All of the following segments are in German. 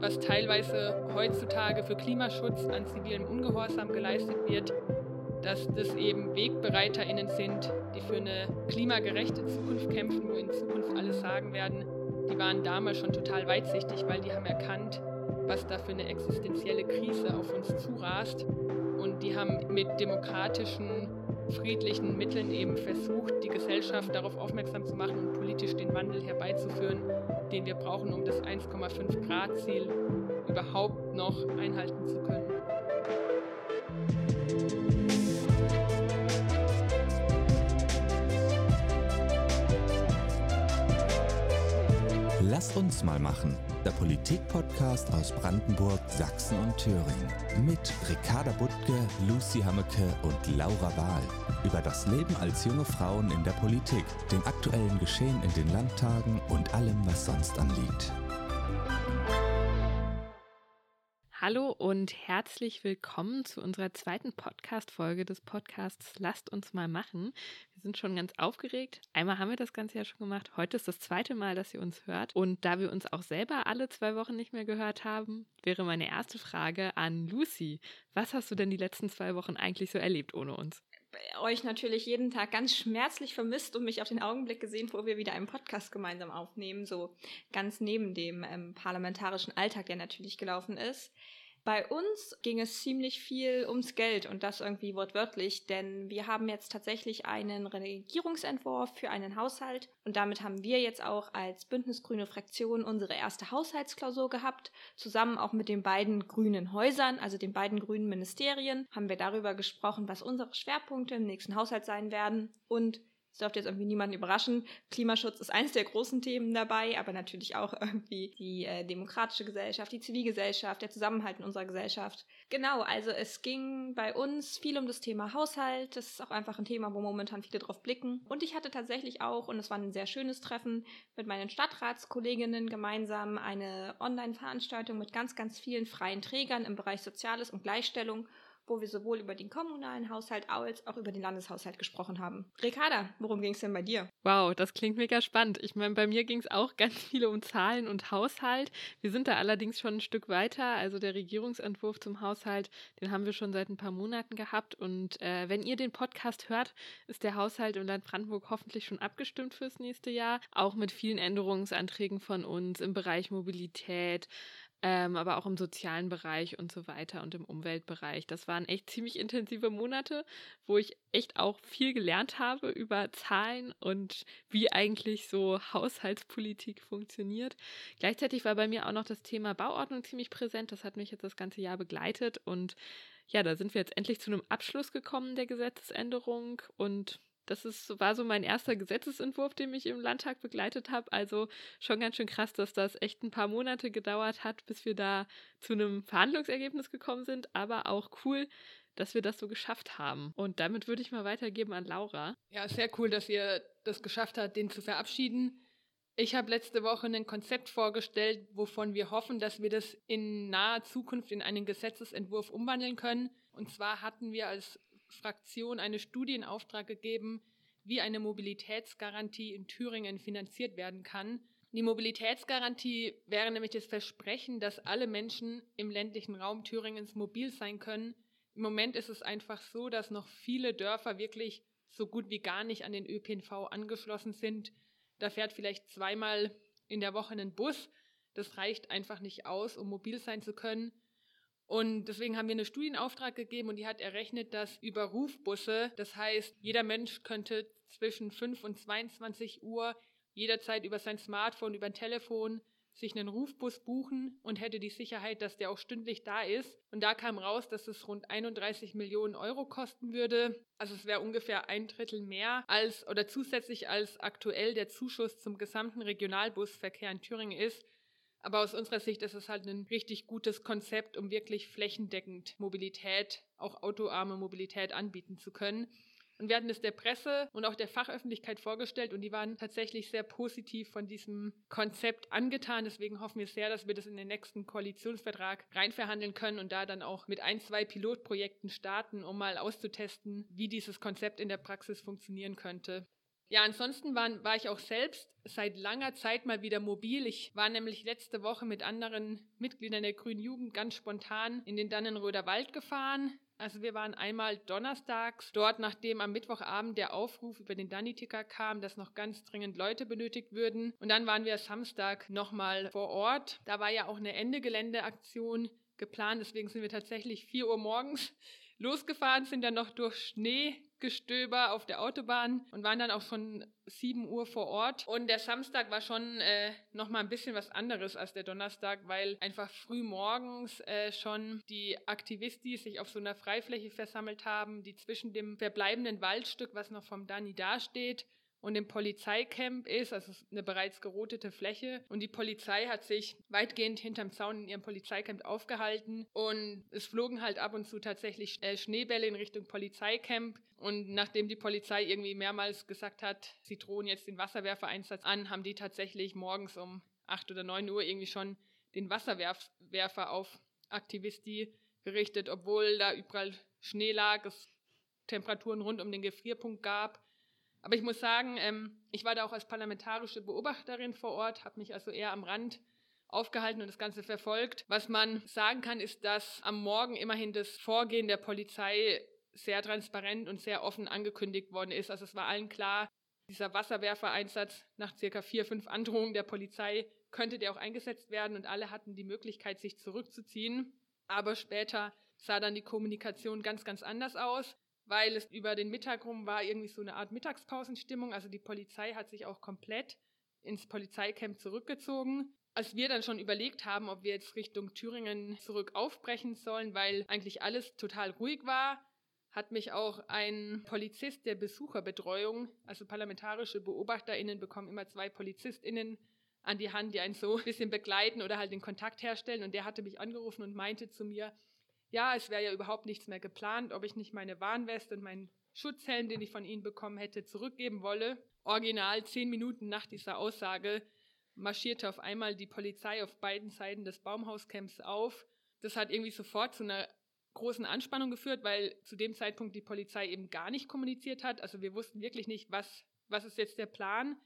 was teilweise heutzutage für Klimaschutz an zivilem Ungehorsam geleistet wird, dass das eben WegbereiterInnen sind, die für eine klimagerechte Zukunft kämpfen, wo in Zukunft alle sagen werden, die waren damals schon total weitsichtig, weil die haben erkannt, was da für eine existenzielle Krise auf uns zurast. Und die haben mit demokratischen, friedlichen Mitteln eben versucht, die Gesellschaft darauf aufmerksam zu machen und politisch den Wandel herbeizuführen, den wir brauchen, um das 1,5 Grad Ziel überhaupt noch einhalten zu können. Lasst uns mal machen. Der Politik-Podcast aus Brandenburg, Sachsen und Thüringen. Mit Ricarda Buttke, Lucy Hammeke und Laura Wahl. Über das Leben als junge Frauen in der Politik, den aktuellen Geschehen in den Landtagen und allem, was sonst anliegt. Hallo und herzlich willkommen zu unserer zweiten Podcast-Folge des Podcasts Lasst uns mal machen. Wir sind schon ganz aufgeregt. Einmal haben wir das Ganze ja schon gemacht. Heute ist das zweite Mal, dass ihr uns hört. Und da wir uns auch selber alle zwei Wochen nicht mehr gehört haben, wäre meine erste Frage an Lucy. Was hast du denn die letzten zwei Wochen eigentlich so erlebt ohne uns? Euch natürlich jeden Tag ganz schmerzlich vermisst und mich auf den Augenblick gesehen, wo wir wieder einen Podcast gemeinsam aufnehmen, so ganz neben dem ähm, parlamentarischen Alltag, der natürlich gelaufen ist. Bei uns ging es ziemlich viel ums Geld und das irgendwie wortwörtlich, denn wir haben jetzt tatsächlich einen Regierungsentwurf für einen Haushalt und damit haben wir jetzt auch als Bündnisgrüne Fraktion unsere erste Haushaltsklausur gehabt, zusammen auch mit den beiden grünen Häusern, also den beiden grünen Ministerien, haben wir darüber gesprochen, was unsere Schwerpunkte im nächsten Haushalt sein werden. Und dürfte jetzt irgendwie niemanden überraschen. Klimaschutz ist eines der großen Themen dabei, aber natürlich auch irgendwie die äh, demokratische Gesellschaft, die Zivilgesellschaft, der Zusammenhalt in unserer Gesellschaft. Genau, also es ging bei uns viel um das Thema Haushalt. Das ist auch einfach ein Thema, wo momentan viele drauf blicken. Und ich hatte tatsächlich auch, und es war ein sehr schönes Treffen, mit meinen Stadtratskolleginnen gemeinsam eine Online-Veranstaltung mit ganz, ganz vielen freien Trägern im Bereich Soziales und Gleichstellung wo wir sowohl über den kommunalen Haushalt als auch über den Landeshaushalt gesprochen haben. Ricarda, worum ging es denn bei dir? Wow, das klingt mega spannend. Ich meine, bei mir ging es auch ganz viel um Zahlen und Haushalt. Wir sind da allerdings schon ein Stück weiter. Also der Regierungsentwurf zum Haushalt, den haben wir schon seit ein paar Monaten gehabt. Und äh, wenn ihr den Podcast hört, ist der Haushalt im Land Brandenburg hoffentlich schon abgestimmt fürs nächste Jahr. Auch mit vielen Änderungsanträgen von uns im Bereich Mobilität, ähm, aber auch im sozialen Bereich und so weiter und im Umweltbereich. Das waren echt ziemlich intensive Monate, wo ich echt auch viel gelernt habe über Zahlen und wie eigentlich so Haushaltspolitik funktioniert. Gleichzeitig war bei mir auch noch das Thema Bauordnung ziemlich präsent. Das hat mich jetzt das ganze Jahr begleitet und ja, da sind wir jetzt endlich zu einem Abschluss gekommen der Gesetzesänderung und das ist, war so mein erster Gesetzesentwurf, den ich im Landtag begleitet habe. Also schon ganz schön krass, dass das echt ein paar Monate gedauert hat, bis wir da zu einem Verhandlungsergebnis gekommen sind. Aber auch cool, dass wir das so geschafft haben. Und damit würde ich mal weitergeben an Laura. Ja, sehr cool, dass ihr das geschafft habt, den zu verabschieden. Ich habe letzte Woche ein Konzept vorgestellt, wovon wir hoffen, dass wir das in naher Zukunft in einen Gesetzesentwurf umwandeln können. Und zwar hatten wir als Fraktion eine Studie in Auftrag gegeben, wie eine Mobilitätsgarantie in Thüringen finanziert werden kann. Die Mobilitätsgarantie wäre nämlich das Versprechen, dass alle Menschen im ländlichen Raum Thüringens mobil sein können. Im Moment ist es einfach so, dass noch viele Dörfer wirklich so gut wie gar nicht an den ÖPNV angeschlossen sind. Da fährt vielleicht zweimal in der Woche ein Bus. Das reicht einfach nicht aus, um mobil sein zu können. Und deswegen haben wir eine Studienauftrag gegeben und die hat errechnet, dass über Rufbusse, das heißt, jeder Mensch könnte zwischen 5 und 22 Uhr jederzeit über sein Smartphone, über ein Telefon sich einen Rufbus buchen und hätte die Sicherheit, dass der auch stündlich da ist. Und da kam raus, dass es rund 31 Millionen Euro kosten würde. Also es wäre ungefähr ein Drittel mehr als oder zusätzlich als aktuell der Zuschuss zum gesamten Regionalbusverkehr in Thüringen ist. Aber aus unserer Sicht ist es halt ein richtig gutes Konzept, um wirklich flächendeckend Mobilität, auch autoarme Mobilität anbieten zu können. Und wir hatten es der Presse und auch der Fachöffentlichkeit vorgestellt und die waren tatsächlich sehr positiv von diesem Konzept angetan. Deswegen hoffen wir sehr, dass wir das in den nächsten Koalitionsvertrag reinverhandeln können und da dann auch mit ein, zwei Pilotprojekten starten, um mal auszutesten, wie dieses Konzept in der Praxis funktionieren könnte. Ja, ansonsten waren, war ich auch selbst seit langer Zeit mal wieder mobil. Ich war nämlich letzte Woche mit anderen Mitgliedern der Grünen Jugend ganz spontan in den Dannenröder Wald gefahren. Also wir waren einmal donnerstags dort, nachdem am Mittwochabend der Aufruf über den Danny-Ticker kam, dass noch ganz dringend Leute benötigt würden. Und dann waren wir Samstag nochmal vor Ort. Da war ja auch eine Ende-Gelände-Aktion geplant. Deswegen sind wir tatsächlich 4 Uhr morgens losgefahren, sind dann noch durch Schneegestöber auf der Autobahn und waren dann auch schon 7 Uhr vor Ort. Und der Samstag war schon äh, nochmal ein bisschen was anderes als der Donnerstag, weil einfach früh morgens äh, schon die Aktivisten sich auf so einer Freifläche versammelt haben, die zwischen dem verbleibenden Waldstück, was noch vom Dani dasteht, und im Polizeicamp ist, also eine bereits gerotete Fläche. Und die Polizei hat sich weitgehend hinterm Zaun in ihrem Polizeicamp aufgehalten. Und es flogen halt ab und zu tatsächlich äh, Schneebälle in Richtung Polizeicamp. Und nachdem die Polizei irgendwie mehrmals gesagt hat, sie drohen jetzt den Wasserwerfereinsatz an, haben die tatsächlich morgens um 8 oder 9 Uhr irgendwie schon den Wasserwerfer auf Aktivisti gerichtet, obwohl da überall Schnee lag, es Temperaturen rund um den Gefrierpunkt gab aber ich muss sagen, ähm, ich war da auch als parlamentarische Beobachterin vor Ort, habe mich also eher am Rand aufgehalten und das Ganze verfolgt. Was man sagen kann, ist, dass am Morgen immerhin das Vorgehen der Polizei sehr transparent und sehr offen angekündigt worden ist. Also es war allen klar, dieser Wasserwerfereinsatz nach circa vier, fünf Androhungen der Polizei könnte der auch eingesetzt werden und alle hatten die Möglichkeit, sich zurückzuziehen. Aber später sah dann die Kommunikation ganz, ganz anders aus weil es über den Mittag rum war irgendwie so eine Art Mittagspausenstimmung. Also die Polizei hat sich auch komplett ins Polizeicamp zurückgezogen. Als wir dann schon überlegt haben, ob wir jetzt Richtung Thüringen zurück aufbrechen sollen, weil eigentlich alles total ruhig war, hat mich auch ein Polizist der Besucherbetreuung, also parlamentarische BeobachterInnen bekommen immer zwei PolizistInnen an die Hand, die einen so ein bisschen begleiten oder halt den Kontakt herstellen. Und der hatte mich angerufen und meinte zu mir, ja, es wäre ja überhaupt nichts mehr geplant, ob ich nicht meine Warnweste und meinen Schutzhelm, den ich von ihnen bekommen hätte, zurückgeben wolle. Original zehn Minuten nach dieser Aussage marschierte auf einmal die Polizei auf beiden Seiten des Baumhauscamps auf. Das hat irgendwie sofort zu einer großen Anspannung geführt, weil zu dem Zeitpunkt die Polizei eben gar nicht kommuniziert hat. Also wir wussten wirklich nicht, was, was ist jetzt der Plan.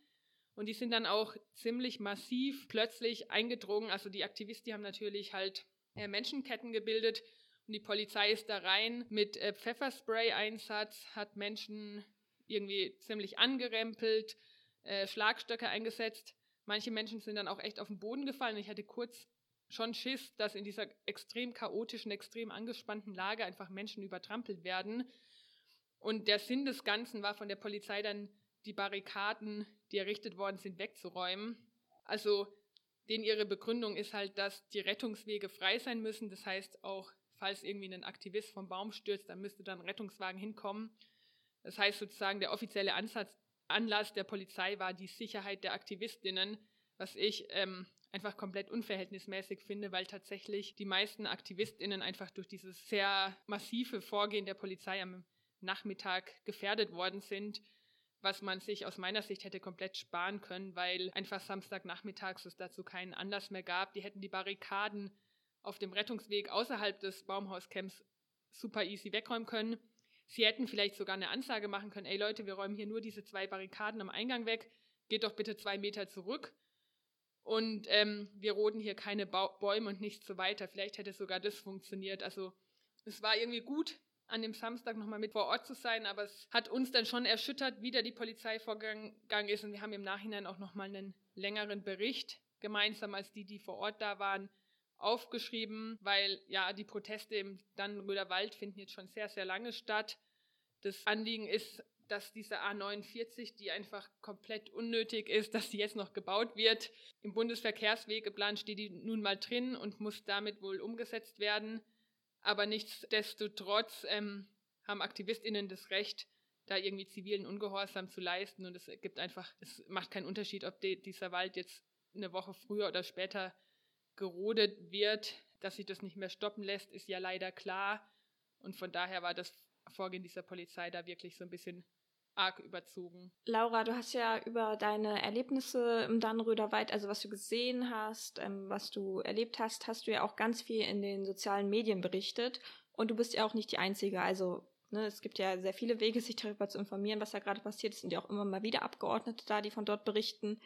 Und die sind dann auch ziemlich massiv plötzlich eingedrungen. Also die Aktivisten haben natürlich halt äh, Menschenketten gebildet und die Polizei ist da rein mit äh, Pfefferspray-Einsatz, hat Menschen irgendwie ziemlich angerempelt, äh, Schlagstöcke eingesetzt. Manche Menschen sind dann auch echt auf den Boden gefallen. Ich hatte kurz schon Schiss, dass in dieser extrem chaotischen, extrem angespannten Lage einfach Menschen übertrampelt werden. Und der Sinn des Ganzen war von der Polizei dann, die Barrikaden, die errichtet worden sind, wegzuräumen. Also, denen ihre Begründung ist halt, dass die Rettungswege frei sein müssen. Das heißt auch falls irgendwie ein Aktivist vom Baum stürzt, dann müsste dann ein Rettungswagen hinkommen. Das heißt sozusagen, der offizielle Ansatz, Anlass der Polizei war die Sicherheit der Aktivistinnen, was ich ähm, einfach komplett unverhältnismäßig finde, weil tatsächlich die meisten Aktivistinnen einfach durch dieses sehr massive Vorgehen der Polizei am Nachmittag gefährdet worden sind, was man sich aus meiner Sicht hätte komplett sparen können, weil einfach Samstagnachmittags es dazu keinen Anlass mehr gab. Die hätten die Barrikaden auf dem Rettungsweg außerhalb des Baumhauscamps super easy wegräumen können. Sie hätten vielleicht sogar eine Ansage machen können, ey Leute, wir räumen hier nur diese zwei Barrikaden am Eingang weg, geht doch bitte zwei Meter zurück und ähm, wir roden hier keine ba Bäume und nichts so weiter. Vielleicht hätte sogar das funktioniert. Also es war irgendwie gut, an dem Samstag nochmal mit vor Ort zu sein, aber es hat uns dann schon erschüttert, wie da die Polizei vorgegangen ist und wir haben im Nachhinein auch nochmal einen längeren Bericht gemeinsam als die, die vor Ort da waren, aufgeschrieben, weil ja die Proteste im Dannenröder Wald finden jetzt schon sehr, sehr lange statt. Das Anliegen ist, dass diese A49, die einfach komplett unnötig ist, dass die jetzt noch gebaut wird. Im Bundesverkehrswegeplan steht die nun mal drin und muss damit wohl umgesetzt werden. Aber nichtsdestotrotz ähm, haben AktivistInnen das Recht, da irgendwie zivilen Ungehorsam zu leisten. Und es gibt einfach, es macht keinen Unterschied, ob die, dieser Wald jetzt eine Woche früher oder später gerodet wird, dass sich das nicht mehr stoppen lässt, ist ja leider klar. Und von daher war das Vorgehen dieser Polizei da wirklich so ein bisschen arg überzogen. Laura, du hast ja über deine Erlebnisse im Dannröder Wald, also was du gesehen hast, ähm, was du erlebt hast, hast du ja auch ganz viel in den sozialen Medien berichtet. Und du bist ja auch nicht die Einzige. Also ne, es gibt ja sehr viele Wege, sich darüber zu informieren, was da gerade passiert. Es sind ja auch immer mal wieder Abgeordnete da, die von dort berichten.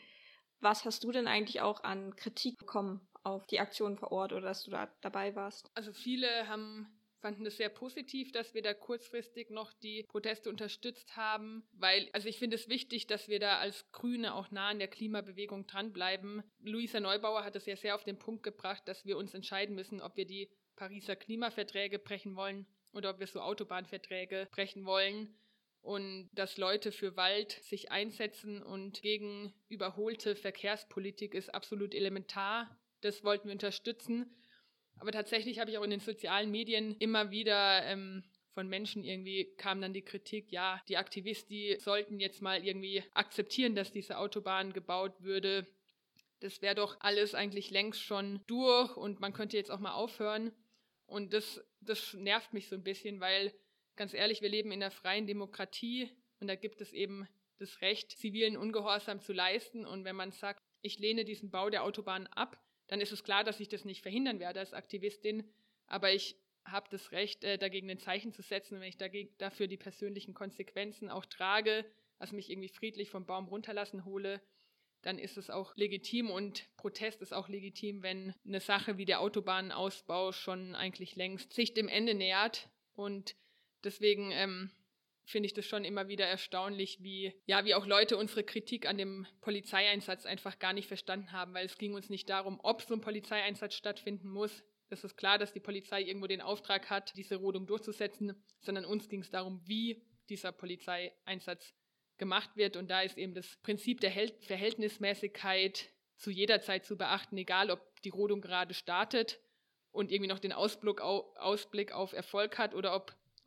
Was hast du denn eigentlich auch an Kritik bekommen auf die Aktion vor Ort oder dass du da dabei warst? Also viele haben fanden es sehr positiv, dass wir da kurzfristig noch die Proteste unterstützt haben, weil, also ich finde es wichtig, dass wir da als Grüne auch nah an der Klimabewegung dranbleiben. Luisa Neubauer hat es ja sehr auf den Punkt gebracht, dass wir uns entscheiden müssen, ob wir die Pariser Klimaverträge brechen wollen oder ob wir so Autobahnverträge brechen wollen und dass Leute für Wald sich einsetzen und gegen überholte Verkehrspolitik ist absolut elementar. Das wollten wir unterstützen. Aber tatsächlich habe ich auch in den sozialen Medien immer wieder ähm, von Menschen irgendwie kam dann die Kritik, ja, die Aktivisten, die sollten jetzt mal irgendwie akzeptieren, dass diese Autobahn gebaut würde. Das wäre doch alles eigentlich längst schon durch und man könnte jetzt auch mal aufhören. Und das, das nervt mich so ein bisschen, weil ganz ehrlich, wir leben in einer freien Demokratie und da gibt es eben das Recht, zivilen Ungehorsam zu leisten. Und wenn man sagt, ich lehne diesen Bau der Autobahn ab, dann ist es klar, dass ich das nicht verhindern werde als Aktivistin. Aber ich habe das Recht, äh, dagegen ein Zeichen zu setzen, wenn ich dagegen, dafür die persönlichen Konsequenzen auch trage, also mich irgendwie friedlich vom Baum runterlassen hole, dann ist es auch legitim und Protest ist auch legitim, wenn eine Sache wie der Autobahnausbau schon eigentlich längst sich dem Ende nähert. Und deswegen ähm, finde ich das schon immer wieder erstaunlich, wie, ja, wie auch Leute unsere Kritik an dem Polizeieinsatz einfach gar nicht verstanden haben, weil es ging uns nicht darum, ob so ein Polizeieinsatz stattfinden muss. Es ist klar, dass die Polizei irgendwo den Auftrag hat, diese Rodung durchzusetzen, sondern uns ging es darum, wie dieser Polizeieinsatz gemacht wird. Und da ist eben das Prinzip der Verhältnismäßigkeit zu jeder Zeit zu beachten, egal ob die Rodung gerade startet und irgendwie noch den Ausblick auf, Erfolg hat oder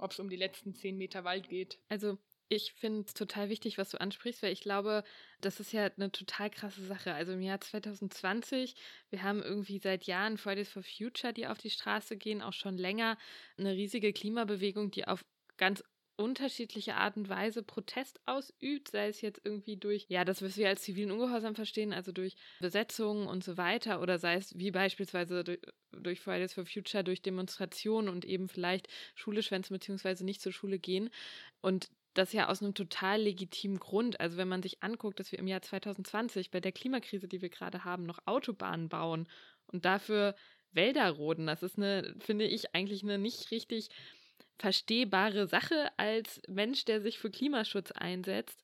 ob es um die letzten zehn Meter Wald geht. Also ich finde es total wichtig, was du ansprichst, weil ich glaube, das ist ja eine total krasse Sache. Also im Jahr 2020, wir haben irgendwie seit Jahren Fridays for Future, die auf die Straße gehen, auch schon länger eine riesige Klimabewegung, die auf ganz unterschiedliche Art und Weise Protest ausübt, sei es jetzt irgendwie durch, ja, das, was wir als zivilen Ungehorsam verstehen, also durch Besetzungen und so weiter, oder sei es wie beispielsweise durch, Fridays for Future, durch Demonstrationen und eben vielleicht Schule schwänzen beziehungsweise nicht zur Schule gehen. Und das ja aus einem total legitimen Grund. Also wenn man sich anguckt, dass wir im Jahr 2020 bei der Klimakrise, die wir gerade haben, noch Autobahnen bauen und dafür Wälder roden, das ist eine, finde ich, eigentlich eine nicht richtig verstehbare Sache als Mensch, der sich für Klimaschutz einsetzt.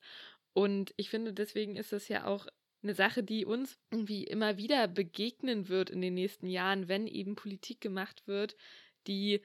Und ich finde, deswegen ist das ja auch eine Sache, die uns irgendwie immer wieder begegnen wird in den nächsten Jahren, wenn eben Politik gemacht wird, die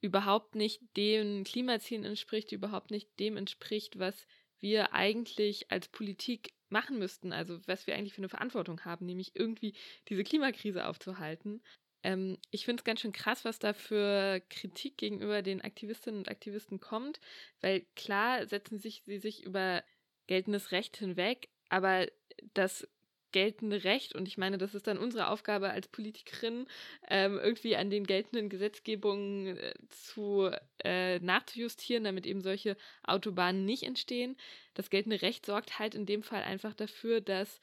überhaupt nicht den Klimazielen entspricht, die überhaupt nicht dem entspricht, was wir eigentlich als Politik machen müssten, also was wir eigentlich für eine Verantwortung haben, nämlich irgendwie diese Klimakrise aufzuhalten. Ähm, ich finde es ganz schön krass, was da für Kritik gegenüber den Aktivistinnen und Aktivisten kommt, weil klar setzen sich sie sich über geltendes Recht hinweg, aber das geltende Recht, und ich meine, das ist dann unsere Aufgabe als Politikerin, ähm, irgendwie an den geltenden Gesetzgebungen äh, zu äh, nachzujustieren, damit eben solche Autobahnen nicht entstehen. Das geltende Recht sorgt halt in dem Fall einfach dafür, dass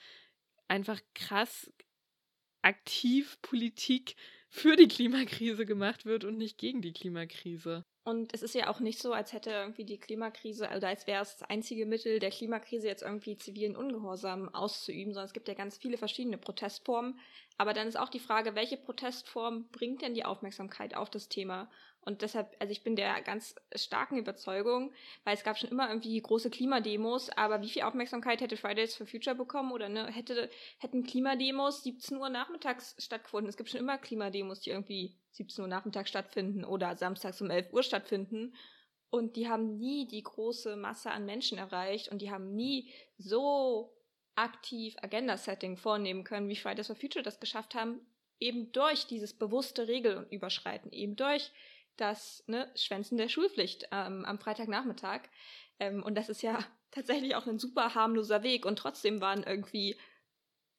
einfach krass aktiv Politik für die Klimakrise gemacht wird und nicht gegen die Klimakrise. Und es ist ja auch nicht so, als hätte irgendwie die Klimakrise, oder als wäre es das einzige Mittel der Klimakrise, jetzt irgendwie zivilen Ungehorsam auszuüben, sondern es gibt ja ganz viele verschiedene Protestformen. Aber dann ist auch die Frage, welche Protestform bringt denn die Aufmerksamkeit auf das Thema? Und deshalb, also ich bin der ganz starken Überzeugung, weil es gab schon immer irgendwie große Klimademos, aber wie viel Aufmerksamkeit hätte Fridays for Future bekommen oder ne, hätte, hätten Klimademos 17 Uhr nachmittags stattgefunden? Es gibt schon immer Klimademos, die irgendwie 17 Uhr nachmittags stattfinden oder samstags um 11 Uhr stattfinden. Und die haben nie die große Masse an Menschen erreicht und die haben nie so aktiv Agenda-Setting vornehmen können, wie Fridays for Future das geschafft haben, eben durch dieses bewusste Regelüberschreiten, eben durch das ne, Schwänzen der Schulpflicht ähm, am Freitagnachmittag. Ähm, und das ist ja tatsächlich auch ein super harmloser Weg. Und trotzdem waren irgendwie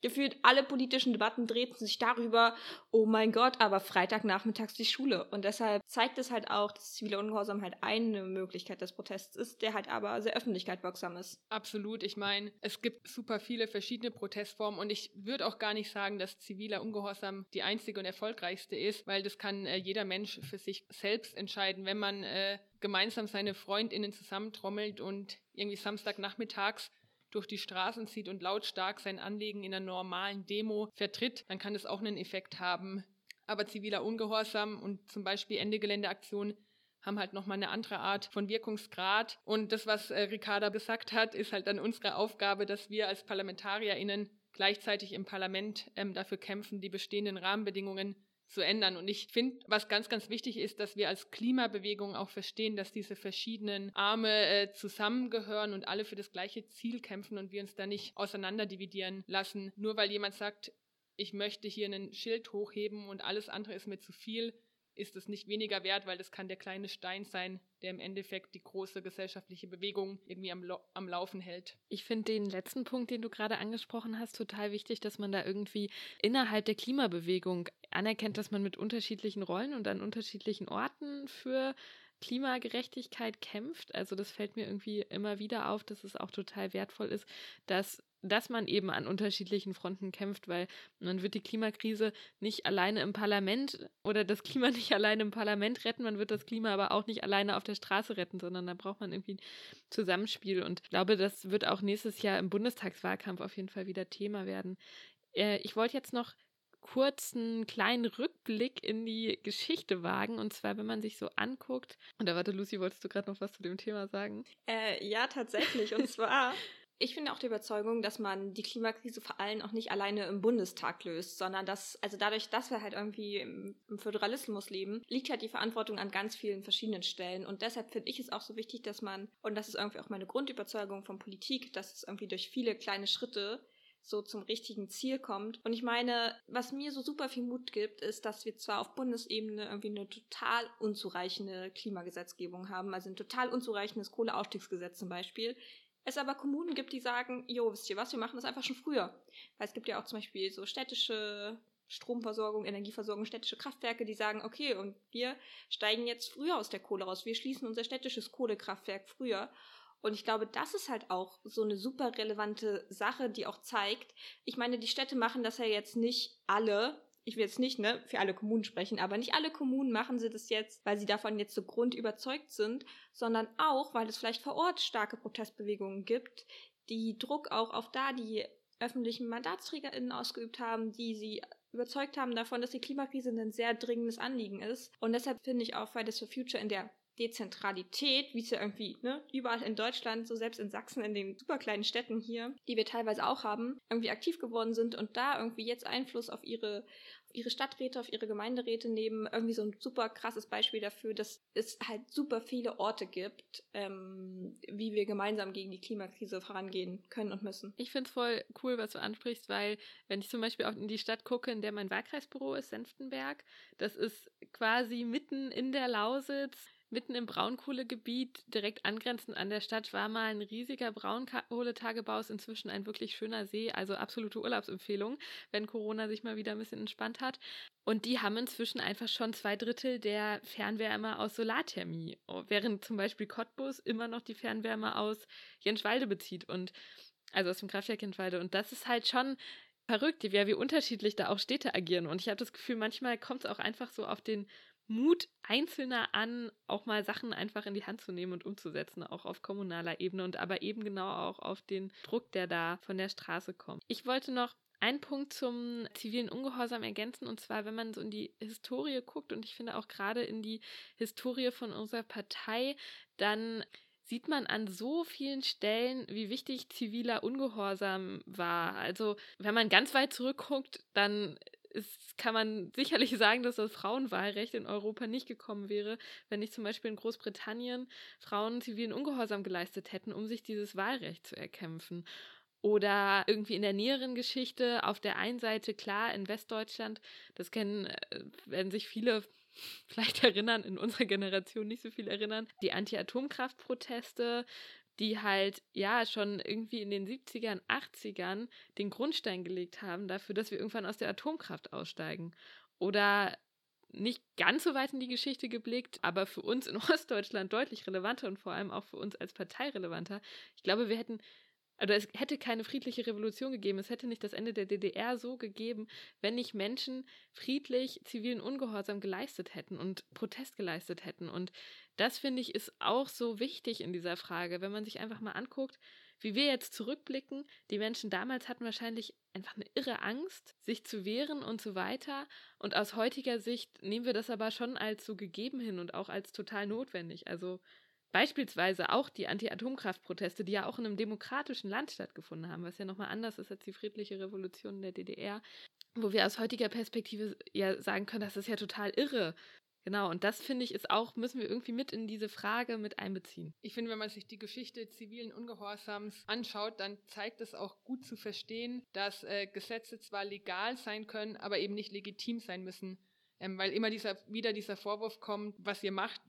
gefühlt alle politischen Debatten drehten sich darüber, oh mein Gott, aber Freitagnachmittags die Schule. Und deshalb zeigt es halt auch, dass zivile Ungehorsam halt eine Möglichkeit des Protests ist, der halt aber sehr öffentlichkeitswirksam ist. Absolut. Ich meine, es gibt super viele verschiedene Protestformen und ich würde auch gar nicht sagen, dass ziviler Ungehorsam die einzige und erfolgreichste ist, weil das kann äh, jeder Mensch für sich selbst entscheiden. Wenn man äh, gemeinsam seine FreundInnen zusammentrommelt und irgendwie Samstagnachmittags durch die Straßen zieht und lautstark sein Anliegen in einer normalen Demo vertritt, dann kann das auch einen Effekt haben. Aber ziviler Ungehorsam und zum Beispiel Ende Geländeaktion haben halt nochmal eine andere Art von Wirkungsgrad. Und das, was äh, Ricarda gesagt hat, ist halt dann unsere Aufgabe, dass wir als ParlamentarierInnen gleichzeitig im Parlament ähm, dafür kämpfen, die bestehenden Rahmenbedingungen zu ändern. Und ich finde, was ganz, ganz wichtig ist, dass wir als Klimabewegung auch verstehen, dass diese verschiedenen Arme äh, zusammengehören und alle für das gleiche Ziel kämpfen und wir uns da nicht auseinanderdividieren lassen. Nur weil jemand sagt, ich möchte hier einen Schild hochheben und alles andere ist mir zu viel, ist es nicht weniger wert, weil das kann der kleine Stein sein, der im Endeffekt die große gesellschaftliche Bewegung irgendwie am, am Laufen hält. Ich finde den letzten Punkt, den du gerade angesprochen hast, total wichtig, dass man da irgendwie innerhalb der Klimabewegung anerkennt, dass man mit unterschiedlichen Rollen und an unterschiedlichen Orten für Klimagerechtigkeit kämpft. Also das fällt mir irgendwie immer wieder auf, dass es auch total wertvoll ist, dass dass man eben an unterschiedlichen Fronten kämpft, weil man wird die Klimakrise nicht alleine im Parlament oder das Klima nicht alleine im Parlament retten, man wird das Klima aber auch nicht alleine auf der Straße retten, sondern da braucht man irgendwie ein Zusammenspiel und ich glaube, das wird auch nächstes Jahr im Bundestagswahlkampf auf jeden Fall wieder Thema werden. Äh, ich wollte jetzt noch kurzen kleinen Rückblick in die Geschichte wagen. Und zwar, wenn man sich so anguckt. Und da warte, Lucy, wolltest du gerade noch was zu dem Thema sagen? Äh, ja, tatsächlich. Und zwar ich finde auch die Überzeugung, dass man die Klimakrise vor allem auch nicht alleine im Bundestag löst, sondern dass, also dadurch, dass wir halt irgendwie im, im Föderalismus leben, liegt halt die Verantwortung an ganz vielen verschiedenen Stellen. Und deshalb finde ich es auch so wichtig, dass man, und das ist irgendwie auch meine Grundüberzeugung von Politik, dass es irgendwie durch viele kleine Schritte so zum richtigen Ziel kommt. Und ich meine, was mir so super viel Mut gibt, ist, dass wir zwar auf Bundesebene irgendwie eine total unzureichende Klimagesetzgebung haben, also ein total unzureichendes Kohleausstiegsgesetz zum Beispiel, es aber Kommunen gibt, die sagen, jo, wisst ihr was, wir machen das einfach schon früher. Weil es gibt ja auch zum Beispiel so städtische Stromversorgung, Energieversorgung, städtische Kraftwerke, die sagen, okay, und wir steigen jetzt früher aus der Kohle raus. Wir schließen unser städtisches Kohlekraftwerk früher. Und ich glaube, das ist halt auch so eine super relevante Sache, die auch zeigt, ich meine, die Städte machen das ja jetzt nicht alle ich will jetzt nicht ne, für alle Kommunen sprechen, aber nicht alle Kommunen machen sie das jetzt, weil sie davon jetzt so Grund überzeugt sind, sondern auch, weil es vielleicht vor Ort starke Protestbewegungen gibt, die Druck auch auf da die öffentlichen MandatsträgerInnen ausgeübt haben, die sie überzeugt haben davon, dass die Klimakrise ein sehr dringendes Anliegen ist. Und deshalb finde ich auch Fridays for Future in der Dezentralität, wie es ja irgendwie ne, überall in Deutschland, so selbst in Sachsen, in den super kleinen Städten hier, die wir teilweise auch haben, irgendwie aktiv geworden sind und da irgendwie jetzt Einfluss auf ihre ihre Stadträte, auf ihre Gemeinderäte nehmen. Irgendwie so ein super krasses Beispiel dafür, dass es halt super viele Orte gibt, ähm, wie wir gemeinsam gegen die Klimakrise vorangehen können und müssen. Ich finde es voll cool, was du ansprichst, weil wenn ich zum Beispiel auch in die Stadt gucke, in der mein Wahlkreisbüro ist, Senftenberg, das ist quasi mitten in der Lausitz Mitten im Braunkohlegebiet, direkt angrenzend an der Stadt, war mal ein riesiger Braunkohletagebau, ist inzwischen ein wirklich schöner See, also absolute Urlaubsempfehlung, wenn Corona sich mal wieder ein bisschen entspannt hat. Und die haben inzwischen einfach schon zwei Drittel der Fernwärme aus Solarthermie, während zum Beispiel Cottbus immer noch die Fernwärme aus Jenschwalde bezieht und also aus dem Kraftwerk Jenschwalde. Und das ist halt schon verrückt, wie, wie unterschiedlich da auch Städte agieren. Und ich habe das Gefühl, manchmal kommt es auch einfach so auf den Mut Einzelner an, auch mal Sachen einfach in die Hand zu nehmen und umzusetzen, auch auf kommunaler Ebene und aber eben genau auch auf den Druck, der da von der Straße kommt. Ich wollte noch einen Punkt zum zivilen Ungehorsam ergänzen, und zwar, wenn man so in die Historie guckt, und ich finde auch gerade in die Historie von unserer Partei, dann sieht man an so vielen Stellen, wie wichtig ziviler Ungehorsam war. Also, wenn man ganz weit zurückguckt, dann ist, kann man sicherlich sagen, dass das Frauenwahlrecht in Europa nicht gekommen wäre, wenn nicht zum Beispiel in Großbritannien Frauen zivilen Ungehorsam geleistet hätten, um sich dieses Wahlrecht zu erkämpfen. Oder irgendwie in der näheren Geschichte, auf der einen Seite klar in Westdeutschland, das kennen, äh, werden sich viele vielleicht erinnern, in unserer Generation nicht so viel erinnern, die Anti-Atomkraft-Proteste, die halt ja schon irgendwie in den 70ern, 80ern den Grundstein gelegt haben dafür, dass wir irgendwann aus der Atomkraft aussteigen. Oder nicht ganz so weit in die Geschichte geblickt, aber für uns in Ostdeutschland deutlich relevanter und vor allem auch für uns als Partei relevanter. Ich glaube, wir hätten also es hätte keine friedliche Revolution gegeben, es hätte nicht das Ende der DDR so gegeben, wenn nicht Menschen friedlich zivilen Ungehorsam geleistet hätten und Protest geleistet hätten. Und das finde ich ist auch so wichtig in dieser Frage, wenn man sich einfach mal anguckt, wie wir jetzt zurückblicken. Die Menschen damals hatten wahrscheinlich einfach eine irre Angst, sich zu wehren und so weiter. Und aus heutiger Sicht nehmen wir das aber schon als so gegeben hin und auch als total notwendig. Also Beispielsweise auch die Anti-Atomkraft-Proteste, die ja auch in einem demokratischen Land stattgefunden haben, was ja nochmal anders ist als die friedliche Revolution in der DDR, wo wir aus heutiger Perspektive ja sagen können, das ist ja total irre. Genau, und das finde ich ist auch, müssen wir irgendwie mit in diese Frage mit einbeziehen. Ich finde, wenn man sich die Geschichte zivilen Ungehorsams anschaut, dann zeigt es auch gut zu verstehen, dass äh, Gesetze zwar legal sein können, aber eben nicht legitim sein müssen. Ähm, weil immer dieser, wieder dieser Vorwurf kommt, was ihr macht,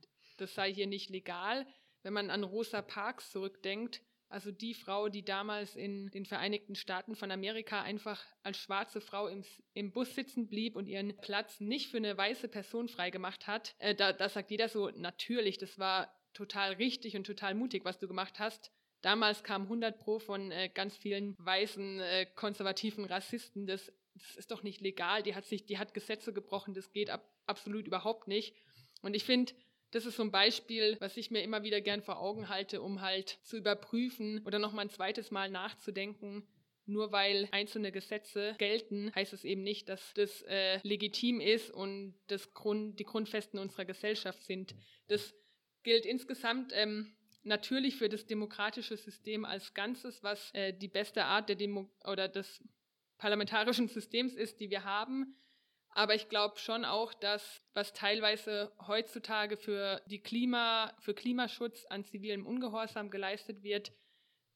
das sei hier nicht legal. Wenn man an Rosa Parks zurückdenkt, also die Frau, die damals in den Vereinigten Staaten von Amerika einfach als schwarze Frau im, im Bus sitzen blieb und ihren Platz nicht für eine weiße Person freigemacht hat, äh, da, da sagt jeder so, natürlich, das war total richtig und total mutig, was du gemacht hast. Damals kam 100 Pro von äh, ganz vielen weißen, äh, konservativen Rassisten. Das, das, ist doch nicht legal. Die hat sich, die hat Gesetze gebrochen. Das geht ab, absolut überhaupt nicht. Und ich finde, das ist so ein Beispiel, was ich mir immer wieder gern vor Augen halte, um halt zu überprüfen oder nochmal ein zweites Mal nachzudenken. Nur weil einzelne Gesetze gelten, heißt es eben nicht, dass das äh, legitim ist und das Grund, die Grundfesten unserer Gesellschaft sind. Das gilt insgesamt ähm, natürlich für das demokratische System als Ganzes, was äh, die beste Art der Demo oder des parlamentarischen Systems ist, die wir haben. Aber ich glaube schon auch, dass was teilweise heutzutage für die Klima, für Klimaschutz an zivilem Ungehorsam geleistet wird,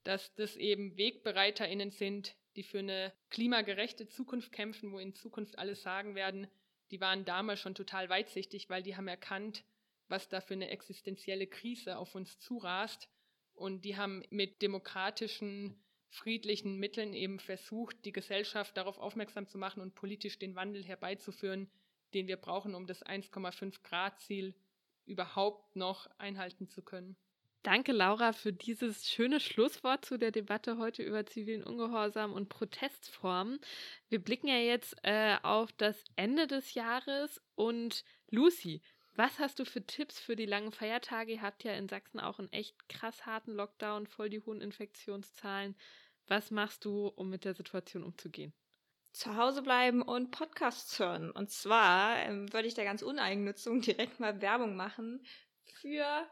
dass das eben WegbereiterInnen sind, die für eine klimagerechte Zukunft kämpfen, wo in Zukunft alle sagen werden, die waren damals schon total weitsichtig, weil die haben erkannt, was da für eine existenzielle Krise auf uns zurast. Und die haben mit demokratischen friedlichen Mitteln eben versucht, die Gesellschaft darauf aufmerksam zu machen und politisch den Wandel herbeizuführen, den wir brauchen, um das 1,5 Grad Ziel überhaupt noch einhalten zu können. Danke, Laura, für dieses schöne Schlusswort zu der Debatte heute über zivilen Ungehorsam und Protestformen. Wir blicken ja jetzt äh, auf das Ende des Jahres und Lucy, was hast du für Tipps für die langen Feiertage? Ihr habt ja in Sachsen auch einen echt krass harten Lockdown, voll die hohen Infektionszahlen. Was machst du, um mit der Situation umzugehen? Zu Hause bleiben und Podcasts hören. Und zwar ähm, würde ich da ganz uneigennützig direkt mal Werbung machen für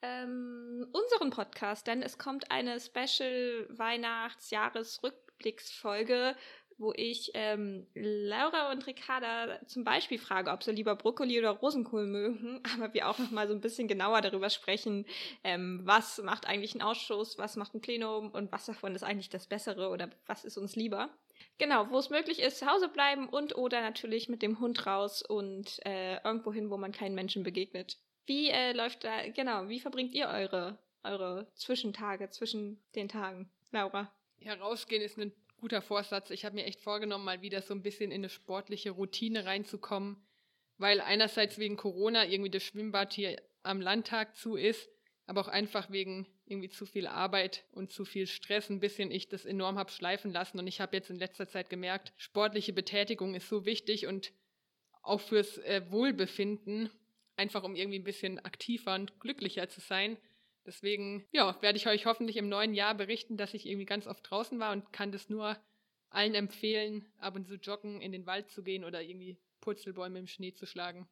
ähm, unseren Podcast, denn es kommt eine Special Weihnachts-Jahresrückblicksfolge wo ich ähm, Laura und Ricarda zum Beispiel frage, ob sie lieber Brokkoli oder Rosenkohl mögen, aber wir auch noch mal so ein bisschen genauer darüber sprechen, ähm, was macht eigentlich ein Ausschuss, was macht ein Plenum und was davon ist eigentlich das Bessere oder was ist uns lieber. Genau, wo es möglich ist, zu Hause bleiben und oder natürlich mit dem Hund raus und äh, irgendwo hin, wo man keinen Menschen begegnet. Wie äh, läuft da, genau, wie verbringt ihr eure, eure Zwischentage zwischen den Tagen, Laura? Herausgehen ist ein guter Vorsatz. Ich habe mir echt vorgenommen, mal wieder so ein bisschen in eine sportliche Routine reinzukommen, weil einerseits wegen Corona irgendwie das Schwimmbad hier am Landtag zu ist, aber auch einfach wegen irgendwie zu viel Arbeit und zu viel Stress ein bisschen ich das enorm habe schleifen lassen. Und ich habe jetzt in letzter Zeit gemerkt, sportliche Betätigung ist so wichtig und auch fürs äh, Wohlbefinden, einfach um irgendwie ein bisschen aktiver und glücklicher zu sein. Deswegen, ja, werde ich euch hoffentlich im neuen Jahr berichten, dass ich irgendwie ganz oft draußen war und kann das nur allen empfehlen, ab und zu joggen, in den Wald zu gehen oder irgendwie Purzelbäume im Schnee zu schlagen.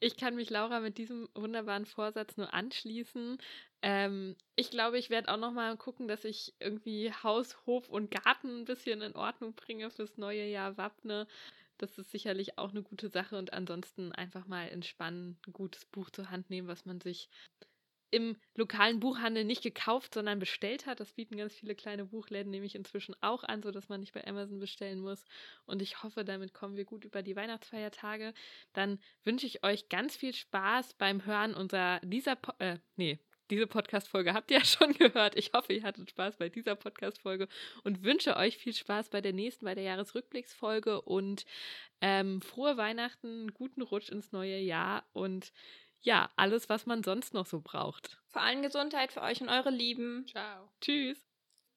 Ich kann mich, Laura, mit diesem wunderbaren Vorsatz nur anschließen. Ähm, ich glaube, ich werde auch noch mal gucken, dass ich irgendwie Haus, Hof und Garten ein bisschen in Ordnung bringe fürs neue Jahr Wappne. Das ist sicherlich auch eine gute Sache und ansonsten einfach mal entspannen, ein gutes Buch zur Hand nehmen, was man sich im lokalen Buchhandel nicht gekauft, sondern bestellt hat. Das bieten ganz viele kleine Buchläden nämlich inzwischen auch an, sodass man nicht bei Amazon bestellen muss. Und ich hoffe, damit kommen wir gut über die Weihnachtsfeiertage. Dann wünsche ich euch ganz viel Spaß beim Hören unserer dieser, po äh, nee, diese Podcast-Folge habt ihr ja schon gehört. Ich hoffe, ihr hattet Spaß bei dieser Podcast-Folge und wünsche euch viel Spaß bei der nächsten, bei der Jahresrückblicksfolge und ähm, frohe Weihnachten, guten Rutsch ins neue Jahr und ja, alles, was man sonst noch so braucht. Vor allem Gesundheit für euch und eure Lieben. Ciao. Tschüss.